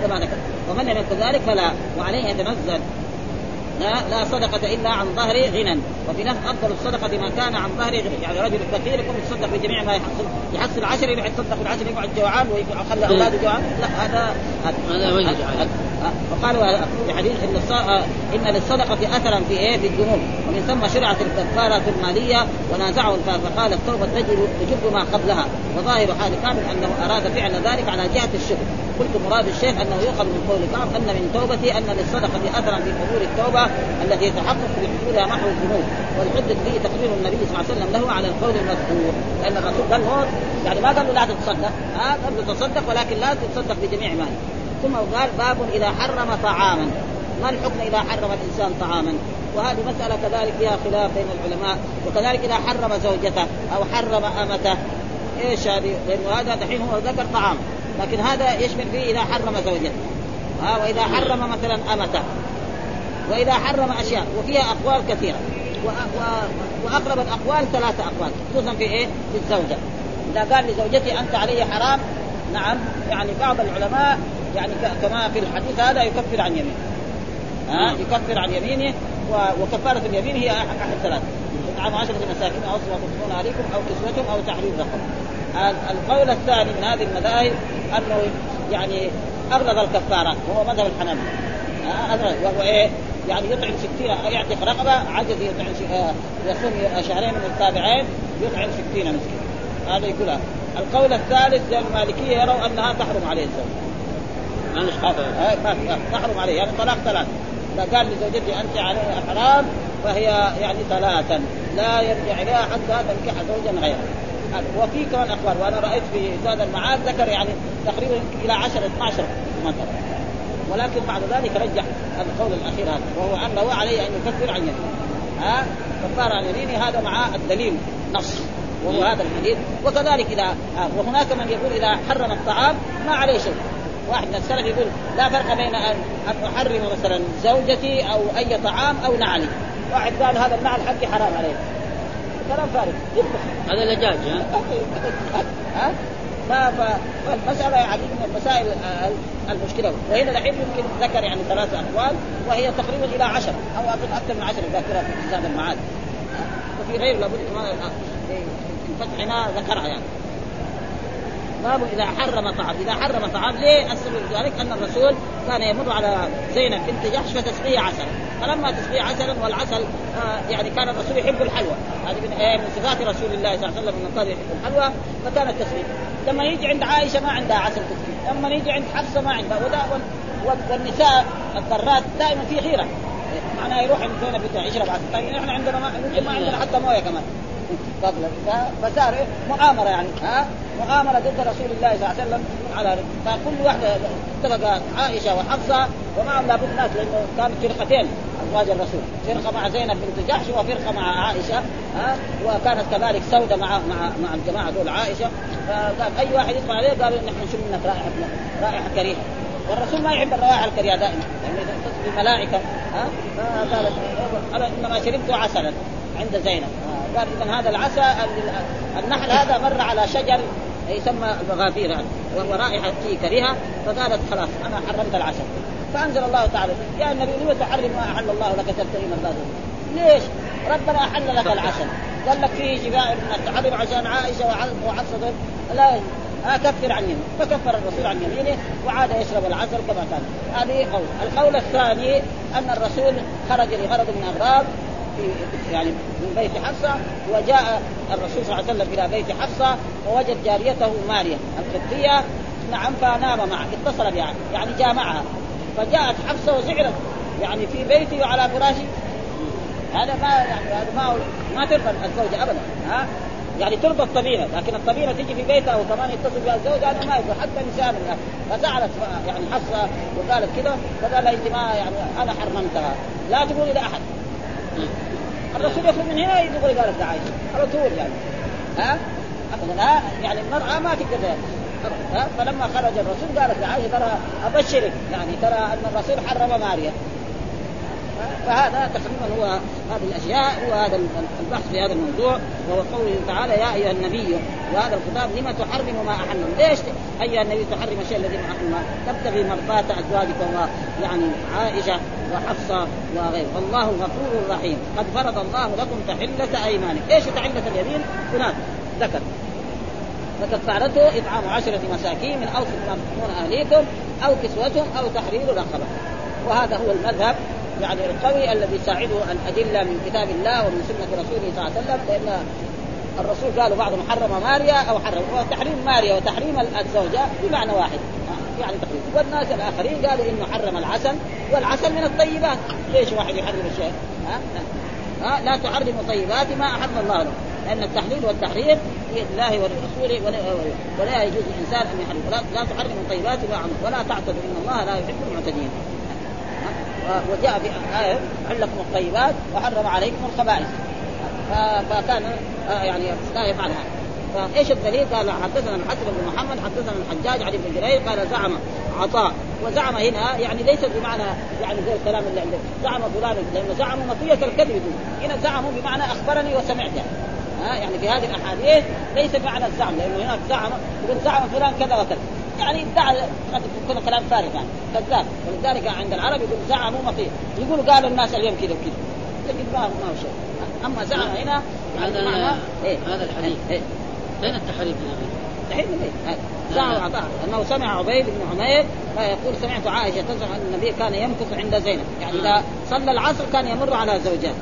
كما ذكر ومن لم يكن ذلك فلا وعليه يتنزل. لا لا صدقة إلا عن ظهر غنى. وفي نفس أفضل الصدقة ما كان عن ظهر غنى. يعني رجل فقير يكون يتصدق بجميع ما يحصل. يحصل عشر يروح يتصدق بالعشر يقعد جوعان ويخلي أولاده جوعان. لا هذا هذا وين وقالوا في حديث إن إن للصدقة اثرا في إيه؟ في الذنوب. ومن ثم شرعت الكفارة المالية ونازعه فقال التوبه تجب تجب ما قبلها. وظاهر حال كامل أنه أراد فعل ذلك على جهة الشكر قلت مراد الشيخ أنه يؤخذ من قول كعب أن من توبتي أن للصدقة اثرا في قبول التوبة التي يتحقق بحصولها محو الذنوب. والحجه به تقرير النبي صلى الله عليه وسلم له على القول المذكور. لأن الرسول قال يعني ما قال له لا تتصدق. ها قال له تصدق ولكن لا تتصدق بجميع مالك ثم قال باب إذا حرم طعاما ما الحكم إذا حرم الإنسان طعاما وهذه مسألة كذلك فيها خلاف بين العلماء وكذلك إذا حرم زوجته أو حرم أمته إيش هذه؟ لأنه هذا دحين هو ذكر طعام لكن هذا يشمل فيه إذا حرم زوجته ها وإذا حرم مثلا أمته وإذا حرم أشياء وفيها أقوال كثيرة. وأقرب الأقوال ثلاثة أقوال خصوصا في إيه؟ في الزوجة إذا قال لزوجتي أنت علي حرام نعم يعني بعض العلماء يعني كما في الحديث هذا يكفر عن يمينه. ها؟ يكفر عن يمينه وكفارة اليمين هي أحد ثلاث إطعام عشرة مساكين أو صلاة عليكم أو كسوتهم أو تحرير رقبة القول الثاني من هذه المذاهب أنه يعني أغلظ الكفارات وهو مذهب الحنابلة. وهو إيه؟ يعني يطعم ستين يعتق رقبة عجز يطعم يصوم شهرين متتابعين يطعم ستين مسكين هذا يقولها. القول الثالث المالكية يروا أنها تحرم عليه الزوج. ما تحرم عليه. يعني طلاق ثلاث. إذا قال لزوجتي انت عليها حرام فهي يعني ثلاثا. لا يرجع إليها حتى تنكح زوجا غيره. وفي كمان أخبار وأنا رأيت في زاد المعاد ذكر يعني تقريبا إلى 10 12 مثلا ولكن بعد ذلك رجح القول الأخير هذا وهو انه عليه أن يكفر عن يمينه ها؟ كفار عن يمينه هذا معاه الدليل نص. وهو هذا الحديث. وكذلك إذا وهناك من يقول إذا حرم الطعام ما عليه شيء. واحد من السلف يقول لا فرق بين أن أن أحرم مثلا زوجتي أو أي طعام أو نعلي. واحد قال هذا النعل حقي حرام عليه. كلام فارغ. هذا لجاج ها؟ ها؟ فالمسألة يعني من المسائل المشكلة. وهنا الحين يمكن ذكر يعني ثلاثة أقوال وهي تقريبا إلى عشر أو أكثر من عشر ذاكرة في زاد المعاد. وفي غير لابد كمان الفتح هنا ذكرها يعني. باب اذا حرم طعام. إذا حرم طعام ليه السبب ذلك؟ أن الرسول كان يمر على زينب بنت جحش فتسقيه عسلا فلما تسقيه عسلا والعسل آه يعني كان الرسول يحب الحلوى. هذه من آه من صفات رسول الله صلى الله عليه وسلم انه كان يحب الحلوى فكانت تسقيه لما يجي عند عائشة ما عندها عسل تسقيه. لما يجي عند حفصة ما عندها. والنساء الضرات دائما في غيره معناه يروح عند زينب بنت عسل طيب إحنا عندنا ما عندنا حتى موية كمان. فضلا فصار مؤامرة يعني ها؟ مؤامرة ضد رسول الله صلى الله عليه وسلم على فكل واحدة اتفق عائشة وحفصة ومعهم لابد ناس لأنه كانت فرقتين أزواج الرسول، فرقة مع زينب بنت جحش وفرقة مع عائشة ها؟ وكانت كذلك سودة مع مع مع الجماعة دول عائشة. فقال أي واحد يدخل عليه؟ قالوا نحن نشم منك رائحة رائحة كريهة. والرسول ما يحب الروائح الكريهة دائما يعني تصل الملائكه ها؟ فقالت إنما شربت عسلا عند زينب. قال اذا هذا العسى النحل هذا مر على شجر يسمى الغافير هذا وهو رائحة فيه كريهة فقالت خلاص أنا حرمت العسل فأنزل الله تعالى يا النبي لم تحرم ما أحل الله لك تبتغي مرضاته ليش؟ ربنا أحل لك العسل قال لك فيه شفاء من التحرم عشان عائشة وحفصة لا كفر عن يمينه فكفر الرسول عن يمينه وعاد يشرب العسل كما كان. هذه قول. القول الثاني أن الرسول خرج لغرض من اغراض يعني من بيت حفصة وجاء الرسول صلى الله عليه وسلم إلى بيت حفصة ووجد جاريته ماريا القبطية نعم فنام معه اتصل بها يعني جامعها فجاءت حفصة وزعرت يعني في بيتي وعلى فراشي. هذا ما يعني هذا ما ما ترضى الزوجة ابدا ها؟ يعني ترضى الطبيعه لكن الطبيعه تيجي في بيتها وكمان يتصل بها الزوج هذا ما يقول حتى نساء من فزعلت يعني حفصة وقالت كذا فقال أنت ما يعني أنا حرمتها. لا تقول إلى أحد. الرسول يخرج من هنا يقول قالت عائشه على طول يعني. ها؟ ابدا يعني المرأة ما تقدر فلما خرج الرسول قالت لعائشه ترى أبشرك. يعني ترى أن الرسول حرم ماريا. فهذا تقريبا هو هذه الأشياء هو هذا البحث في هذا الموضوع. وهو قوله تعالى يا أيها النبي وهذا الخطاب لما تحرم ما احل ليش؟ أيها النبي تحرم الشيء الذي ما احل تبتغي مرضات أزواجك يعني عائشة وحفصة وغيره. والله غفور رحيم. قد فرض الله لكم تحلة ايمانك إيش تحلة اليمين؟ هناك ذكر. فكفارته إطعام عشرة مساكين من اوسط ما تطعمون أهليكم أو كسوتهم أو تحرير رقبه وهذا هو المذهب يعني القوي الذي يساعده الادله من كتاب الله ومن سنة رسوله صلى الله عليه وسلم لأن الرسول قالوا بعضهم حرم ماريا أو حرم وتحريم ماريا وتحريم الزوجة بمعنى واحد يعني تقريبا والناس الآخرين قالوا إنه حرم العسل والعسل من الطيبات. ليش واحد يحرم الشيء؟ ها؟ ها لا تحرموا طيبات ما احل الله لكم لأن التحليل والتحريم لله ولرسوله ولا, ولا يجوز الانسان أن يحرم. لا تحرموا طيبات ما ولا تعتدوا إن الله لا يحب المعتدين. وجاء في آية لكم الطيبات وحرم عليكم الخبائث. فكان آه، يعني لا يفعل هذا. فإيش الدليل؟ قال حدثنا الحسن بن محمد حدثنا الحجاج علي بن جرير قال زعم عطاء. وزعم هنا يعني ليس بمعنى يعني زي الكلام اللي عندك. زعم فلان لأنه زعموا مطية الكذب. يقول هنا زعموا بمعنى أخبرني وسمعت. ها يعني في هذه الأحاديث ليس بمعنى الزعم لأنه هناك زعم يقول زعم فلان كذا وكذا. يعني ادعى قد يكون كلام فارغ يعني. كذاب. ولذلك عند العرب يقول زعموا مطيع. يقولوا قالوا الناس اليوم كذا وكذا. لكن ما ما هو شيء. أما زعم هنا هذا معنى إيه؟ هذا الحديث. إيه؟ فين التحريف التحريف من إيه؟ زعم عطاء. انه سمع عبيد بن عمير يقول سمعت عائشة تزعم أن النبي كان يمكث عند زينب. يعني إذا صلى العصر كان يمر على زوجات.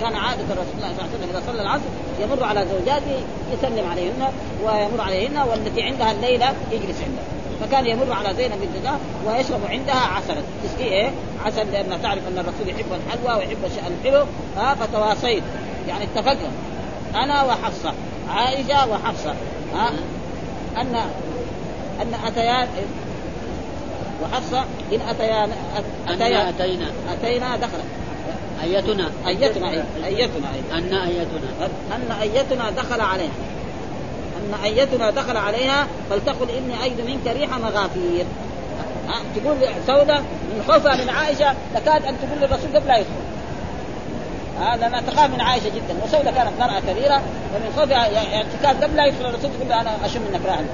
كان عادة رسول الله صلى الله عليه وسلم إذا صلى العصر يمر على زوجاته يسلم عليهن ويمر عليهن والتي عندها الليلة يجلس عندها. فكان يمر على زينب بنت جحش ويشرب عندها عسلا تسقيه إيه؟ عسل لانها تعرف أن الرسول يحب الحلوى ويحب الحلو. ها فتواصيت. يعني اتفقنا. أنا وحفصة عائشة وحفصة. ها؟ أن أن أتيان وحفصة إن أتيان اتينا أتينا. أتينا دخل أيتنا. أيتنا أيتنا أن أيتنا. أن أيتنا دخل عليها أن أيتنا دخل عليها فلتقل إني اجد منك ريح مغافير. تقول سودة من خوفها من عائشة تكاد أن تقول للرسول قبل لا يدخل. آه لأنها تخاف من عائشة جدا. وسودة كانت مرأة كبيرة ومن خوفها يعني تكاد قبل لا يدخل الرسول تقول أنا أشم منك رائحة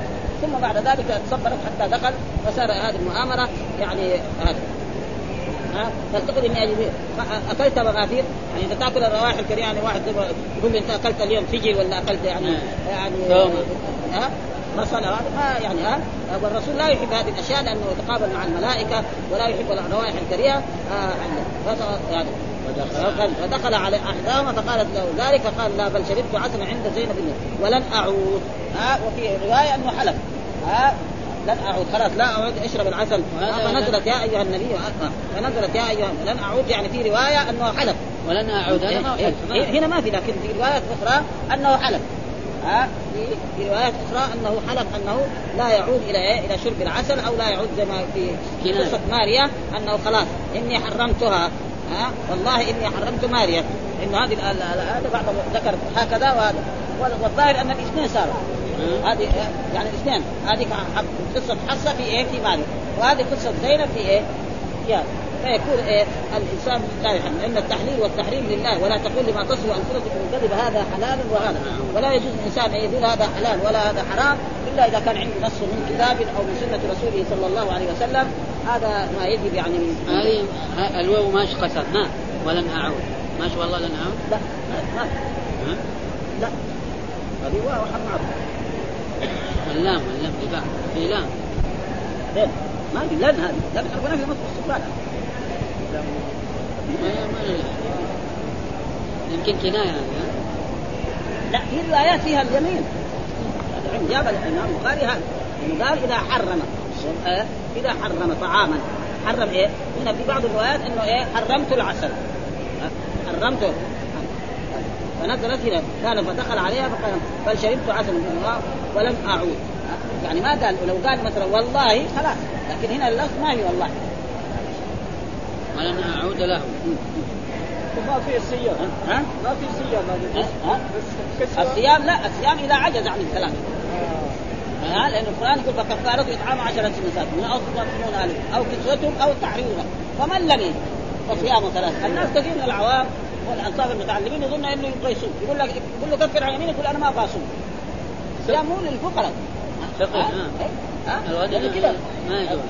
ثم بعد ذلك تصبرت حتى دخل وصار هذه المؤامرة. يعني هذا ها؟ فلتقل إني أجد أكلت مغافير يعني انت تأكل الروائح الكريهه يعني واحد يقول لي أنت أكلت اليوم فجل ولا أكلت يعني نعم. يعني. ها؟ بصل هذا ما يعني ها؟ والرسول لا يحب هذه الأشياء لأنه يتقابل مع الملائكة ولا يحب الروائح الكريهة. يعني فدخل على أحداهما فقالت له ذلك فقال لا بل شربت عسلا عند زينب ولن أعود. ها؟ وفي رواية أنه حلف. ها؟ لن أعود. خلاص لا أعود اشرب العسل. فنزلت يا أيها النبي فنزلت يا ايها لن أعود يعني في رواية أنه حلف. ولن أعود. هذا ما إيه هنا ما في لكن في روايات أخرى أنه حلف. ها؟ في روايات أخرى أنه حلف أنه لا يعود إلى إيه؟ إلى شرب العسل أو لا يعود زي ما في قصة ماريا أنه خلاص إني حرمتها. ها؟ والله إني حرمت ماريا. إنه هذه هذا بعض ذكر هكذا وهذا والظاهر أن الاثنين صاروا هذه يعني الاثنين هذه قصة حصه في إيه؟ في مالك. وهذه قصة زينب في إيه؟ في هذا. فيكون إيه؟ الإنسان لا يحرم لأن التحليل والتحريم لله ولا تقول لما تصل انفسكم الكذب هذا حلال وهذا. ولا يجوز الإنسان أن يقول هذا حلال ولا هذا حرام إلا إذا كان عنده نص من كتاب أو من سنة رسوله صلى الله عليه وسلم. هذا ما يجب يعني هذه الواو ماش قصدنا ولن أعود. ما شاء الله لن أعود. لا ما لا. هذه واو حرام. اللام اللام في في لام. إيه؟ ما في لن هذه لم حرف في مصر السكان يمكن كناية لا في روايات فيها اليمين. جاب الإمام البخاري هذا يعني قال إذا حرم إذا حرم طعاما. حرم إيه؟ هنا في بعض الروايات إنه إيه؟ حرمت العسل. حرمته. فنزلت هنا قال فدخل عليها فقال بل شربت عسل من ولم أعود. يعني ما قال لو قال مثلا والله خلاص. لكن هنا اللفظ ما هي والله ولن أعود له. ما في الصيام ها؟ ما في صيام ها؟ الصيام لا الصيام اذا عجز عن الكلام. ها؟ لأن القرآن يقول فكفارته إطعام عشرة مساكين أو تطعمون أو كسوتهم أو تحريرهم فمن لم يجد فصيام ثلاث الناس كثير من العوام والانصاف المتعلمين يظن إنه يبغى يصوم يقول لك يقول له كفر عن يمينك يقول أنا ما أبغى اصوم صيام مو للفقراء فقه ها؟ يعني كذا. ما يجوز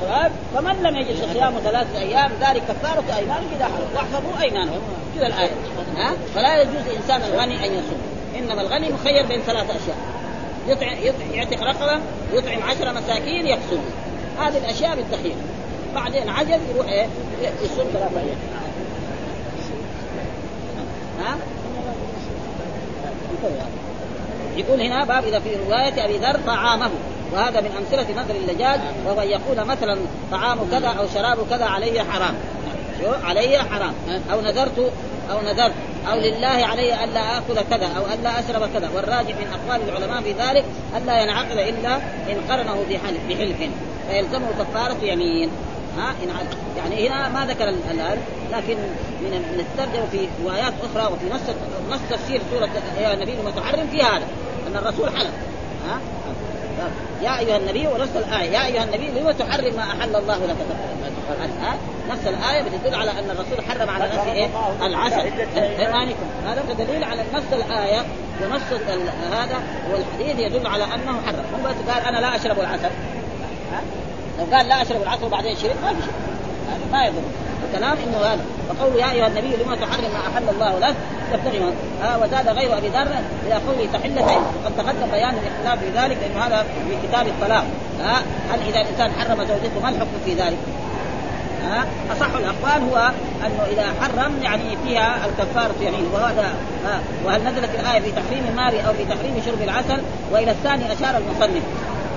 فمن لم يجد صيام ثلاثة أيام ذلك كفارة أيمان إذا حرم. واحفظوا أيمانهم. كذا الآية. ها؟ فلا يجوز الإنسان الغني أن يصوم. إنما الغني مخير بين ثلاث أشياء. يطعم يعتق رقبة يطعم عشرة مساكين يقصد هذه الأشياء بالتخيير بعدين عجز يروح إيه؟ يصوم ثلاثة أيام. ها؟ يقول هنا باب إذا في رواية أبي ذر طعامه. وهذا من أمثلة نذر اللجاج وهو ان يقول مثلا طعام كذا أو شراب كذا علي حرام. شو؟ علي حرام. أو نذرت أو نذرت. أو لله علي الا آكل كذا أو الا أشرب كذا. والراجح من أقوال العلماء في ذلك الا ينعقد إلا إن قرنه بحلف. فيلزمه كفارة يمين. ها إن يعني هنا ما ذكر الآن لكن من الترجمة في روايات أخرى وفي نص نص تفسير سورة يا النبي المتحرم في هذا أن الرسول حلف. ها؟ يا أيها النبي ونص الآية. يا أيها النبي لم تحرم ما أحل الله لك؟ ها؟ نفس الآية بتدل على أن الرسول حرم على نفسه إيه؟ العسل ايمانكم هذا دليل على نص الآية ونص هذا والحديث يدل على أنه حرم. مو بس قال أنا لا أشرب العسل. لو قال لا أشرب العسل وبعدين شرب ما في شيء. هذا ما يضر. الكلام إنه هذا. وقول يا أيها النبي لما تحرم ما أحل الله لك؟ تبتغي آه وزاد غير أبي ذر إلى قوله تحلتين. وقد تقدم بيان الاختلاف في ذلك لأنه هذا في كتاب الطلاق. آه هل إذا الإنسان حرم زوجته ما الحكم في ذلك؟ ها أصح الأقوال هو أنه إذا حرم يعني فيها الكفاره يمين وهذا ها وهل نزلت الآية في تحريم النار أو في تحريم شرب العسل؟ وإلى الثاني أشار المصنف.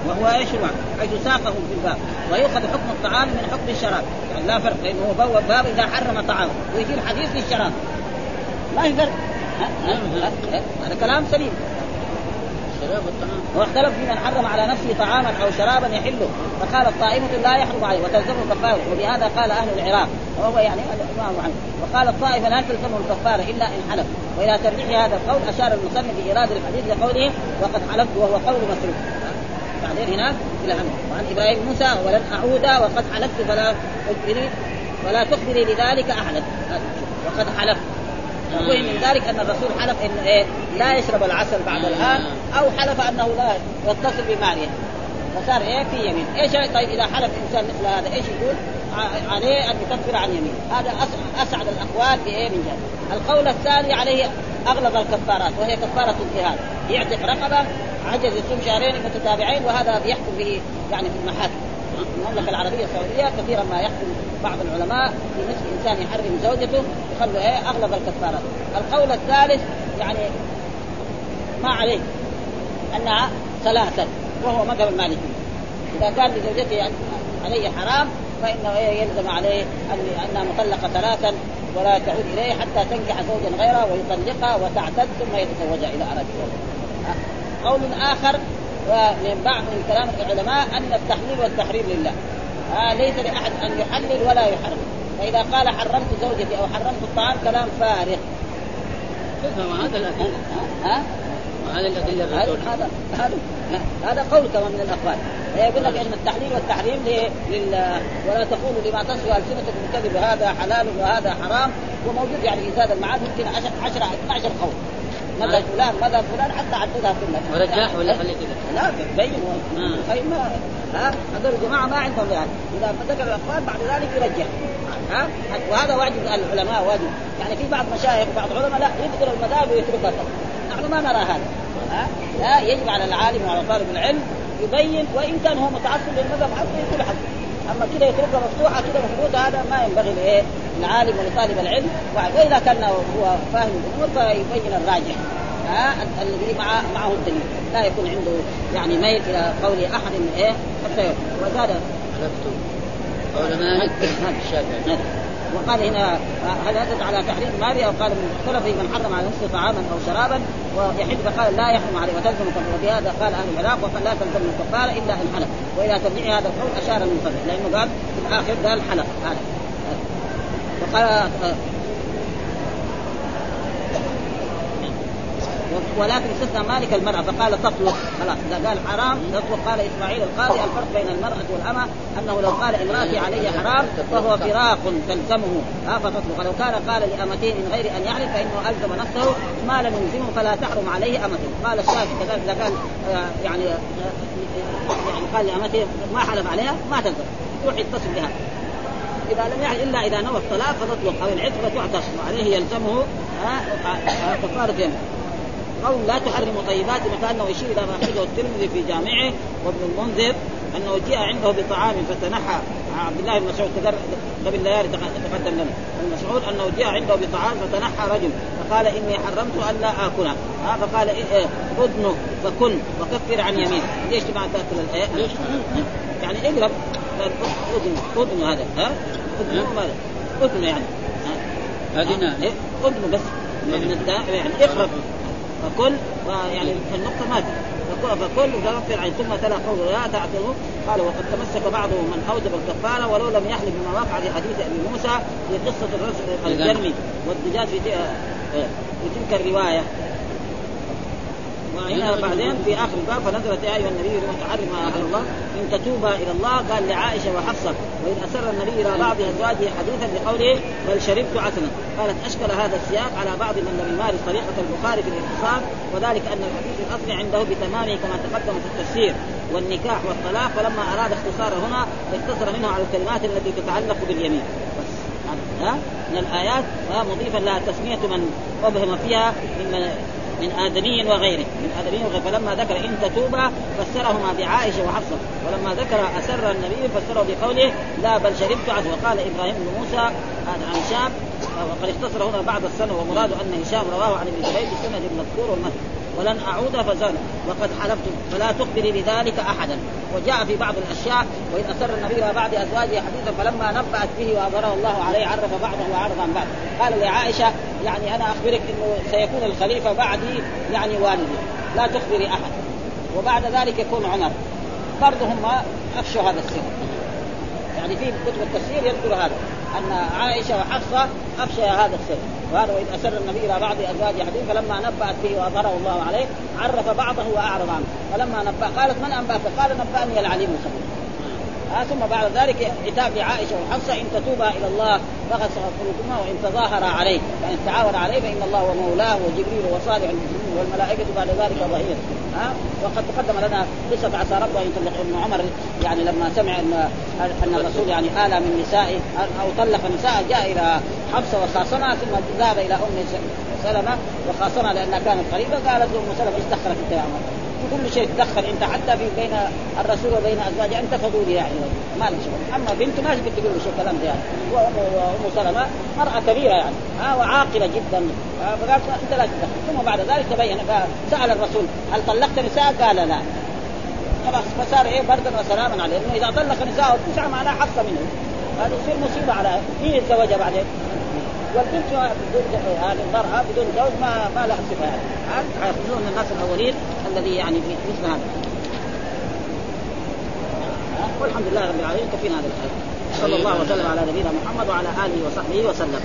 وهو إيش هو؟ حيث ساقه في الباب. ويؤخذ حكم الطعام من حكم الشراب. يعني لا فرق لأنه هو بواب باب إذا حرم طعام ويجي الحديث للشراب. ما في فرق. هذا كلام سليم. شراب الطعام واختلف في من حرم على نفسه طعاما أو شرابا يحله. فقالت طائفه لا يحرم عليه. وتلزمه الكفارة. وبهذا قال أهل العراق. وهو يعني الامام عنه وقالت طائفه لا تلزمه الكفارة إلا إن حلف. وإلى ترجيح هذا القول أشار المصنف بايراد الحديث لقوله وقد حلفت وهو قول مسروق. بعدين هناك إلى وعن إبراهيم موسى ولن أعود وقد حلفت فلا تخبري ولا تخبري لذلك أحدا. وقد حلفت وفهم من ذلك أن الرسول حلف انه إيه لا يشرب العسل بعد الآن أو حلف أنه لا يتصل بماريا. فصار إيه في يمين. إيش طيب إذا حلف إنسان مثل هذا إيش يقول؟ عليه أن يكفر عن يمين هذا أسعد الأقوال في إيه من جهة. القول الثاني عليه أغلظ الكفارات وهي كفارة الجهاد. يعتق رقبة عجز يصوم شهرين متتابعين وهذا يحكم به يعني في المحاكم. المملكة العربية السعودية كثيرا ما يحكم بعض العلماء في مثل إنسان يحرم زوجته يخلوا إيه؟ اغلب الكفارات. القول الثالث يعني ما عليه أنها ثلاثا وهو مذهب المالكي إذا قال لزوجته علي حرام فانه يلزم عليه أنها مطلقة ثلاثا ولا تعود إليه حتى تنكح زوجا غيره ويطلقها وتعتد ثم يتزوجها اذا اراد قول آخر من بعض من كلام العلماء أن التحليل والتحريم لله. آه ليس لأحد أن يحلل ولا يحرم. فإذا قال حرمت زوجتي أو حرمت الطعام كلام فارغ. هذا ها؟ هذا الادله هذا هذا هذا قول كمان من الاقوال يقول لك ان التحليل والتحريم لل... ولا تقولوا لما تصفوا ألسنتكم الكذب هذا حلال وهذا حرام وموجود يعني في زاد المعاد يمكن 10 10 12 قول. مذهب فلان مذهب فلان حتى عددها كلها. ورجاح ولا خلي كذا؟ لا بين فإما ها؟ هذول الجماعه ما عندهم يعني. إذا ذكر الاقوال بعد ذلك يرجح. ها؟ وهذا واجب العلماء واجب. يعني في بعض مشايخ وبعض العلماء لا يذكر المذاهب ويتركها نحن ما نرى هذا. ها؟ لا يجب على العالم وعلى طالب العلم يبين وإن كان هو متعصب للمذهب حتى يقول حتى أما كذا يتركها مفتوحة كذا مفروضه هذا ما ينبغي لايه؟ العالم ولطالب العلم. وإذا كان هو فاهم الأمور فيبين الراجح. ها؟ الذي مع معه الدليل. لا يكون عنده يعني ميل إلى قول أحد من إيه؟ حتى وزاد قول مالك. الشافعي وقال هنا هل هدد على تحريم مالي أو قال من اختلف من حرم على نفسه طعاما أو شرابا ويحد فقال لا يحرم عليه. وتلزم وبهذا قال أهل العراق وقال لا تلزم الكفاره إلا ان حلف والى ترجيع هذا القول أشار المصنف لأنه قال في الآخر قال حلف هذا. وقال ولكن استثنى مالك المرأة فقال تطلق. خلاص إذا قال حرام تطلق قال إسماعيل القاضي الفرق بين المرأة والأمة أنه لو قال امرأتي علي حرام فهو فراق تلزمه. ها فتطلق. لو كان قال لأمتين من غير أن يعرف فإنه ألزم نفسه. ما لم يلزمه فلا تحرم عليه أمته. قال الشافعي كذلك إذا كان يعني يعني قال لأمته ما حلف عليها ما تلزم. يروح يتصل بها. إذا لم يعلم إلا إذا نوى الطلاق فتطلق. أو العتق تعتصم. وعليه يلزمه كفاره قول لا تحرم طيبات كانه يشير إلى ما اخرجه الترمذي في جامعه وابن المنذر أنه جاء عنده بطعام فتنحى. عبد الله بن مسعود قبل ليالي تقدم لنا المسعود أنه جاء عنده بطعام فتنحى رجل. فقال إني حرمت الا آكله. ها فقال إيه إيه اذنه فكل وكفر عن يمين. ليش ما تأكل الايه؟ يعني اقرب اذن اذن هذا. ها؟ اذن ماذا؟ اذن يعني. إيه؟ اذن بس. من يعني اقرب فكل يعني النقطة ما فكل متوفر عن ثم تلا قوله لا تعتذروا قال وقد تمسك بعضهم من أوجب الكفارة ولو لم يحلف بما وقع في حديث أبي موسى في قصة الرجل الجرمي. والدجاج في في تلك الرواية. وهنا بعدين في آخر الباب فنزلت يا أيها النبي لم ما احل الله إن تتوبا إلى الله قال لعائشة وحفصة واذ أسر النبي إلى بعض أزواجه حديثا بقوله بل شربت عسلا قالت أشكل هذا السياق على بعض من لم يمارس طريقة البخاري في الاختصار وذلك أن الحديث الأصلي عنده بتمامه كما تقدم في التفسير والنكاح والطلاق فلما أراد اختصاره هنا اختصر منه على الكلمات التي تتعلق باليمين. بس ها؟ من الآيات مضيفا لها تسمية من أبهم فيها من من آدمي وغيره. من آدمي وغيره. فلما ذكر إن تتوبا فسرهما بعائشة وحفصة. ولما ذكر أسر النبي فسره بقوله لا بل شربت عسل وقال إبراهيم بن موسى هذا عن هشام. وقد اختصر هنا بعد السنة ومراد أن هشام رواه عن ابن جريج بسند المذكور والمذكور ولن أعود فزال وقد حلفت. فلا تخبري بذلك أحدا. وجاء في بعض الأشياء وإذ أسر النبي إلى بعض أزواجه حديثا فلما نبأت به وأظهره الله عليه عرف بعضه وعرض عن بعض. قال لعائشه يعني أنا أخبرك إنه سيكون الخليفة بعدي يعني والدي. لا تخبري أحد. وبعد ذلك يكون عمر. برضه هم أفشوا هذا السر يعني في كتب التفسير يذكر هذا أن عائشة وحفصة افشيا هذا السر. وهذا وإذ أسر النبي إلى بعض ازواجه حديث فلما نبأت به وأظهره الله عليه عرف بعضه وأعرض عنه. فلما نبأ قالت من أنبأك؟ قال نبأني العليم الخبير. آه ثم بعد ذلك عتاب لعائشة وحفصة إن تتوبا إلى الله فقد سقط قلوبهما وإن تظاهرا عليه. يعني تعاون عليه فإن الله هو مولاه وجبريل وصالح المسلمين والملائكة بعد ذلك ظهير. ها وقد تقدم لنا قصة عسى ربه أن يطلق ابن عمر يعني لما سمع ان أن الرسول يعني آلى من نسائه أو طلق نساء جاء إلى حفصة وخاصمها ثم ذهب إلى أم سلمة وخاصمها لأنها كانت قريبة قالت ام سلمة دخلك انت يا عمر؟ كل شيء تدخل. انت حتى في بين الرسول وبين أزواجه انت فضولي يعني. ما لك شغل. أما بنته ما تقدر تقول له شو الكلام ده يعني. وأم سلمة مرأة كبيرة يعني. ها وعاقلة جدا. فقالت انت لا تدخل. ثم بعد ذلك تبين سال الرسول هل طلقت نساء؟ قال لا. خلاص فصار إيه بردا وسلاما عليه. إنه إذا طلق نساءه التسعه معناه حفصه منه. هذا يصير مصيبة على مين يتزوجها بعدين؟ والبنت بدون هذه المرأة بدون زوج ما ما لها صفة يعني حيأخذون الناس الأولين الذي يعني في مثل هذا. والحمد لله رب العالمين كفينا هذا الحديث. صلى الله وسلم على نبينا محمد وعلى آله وصحبه وسلم.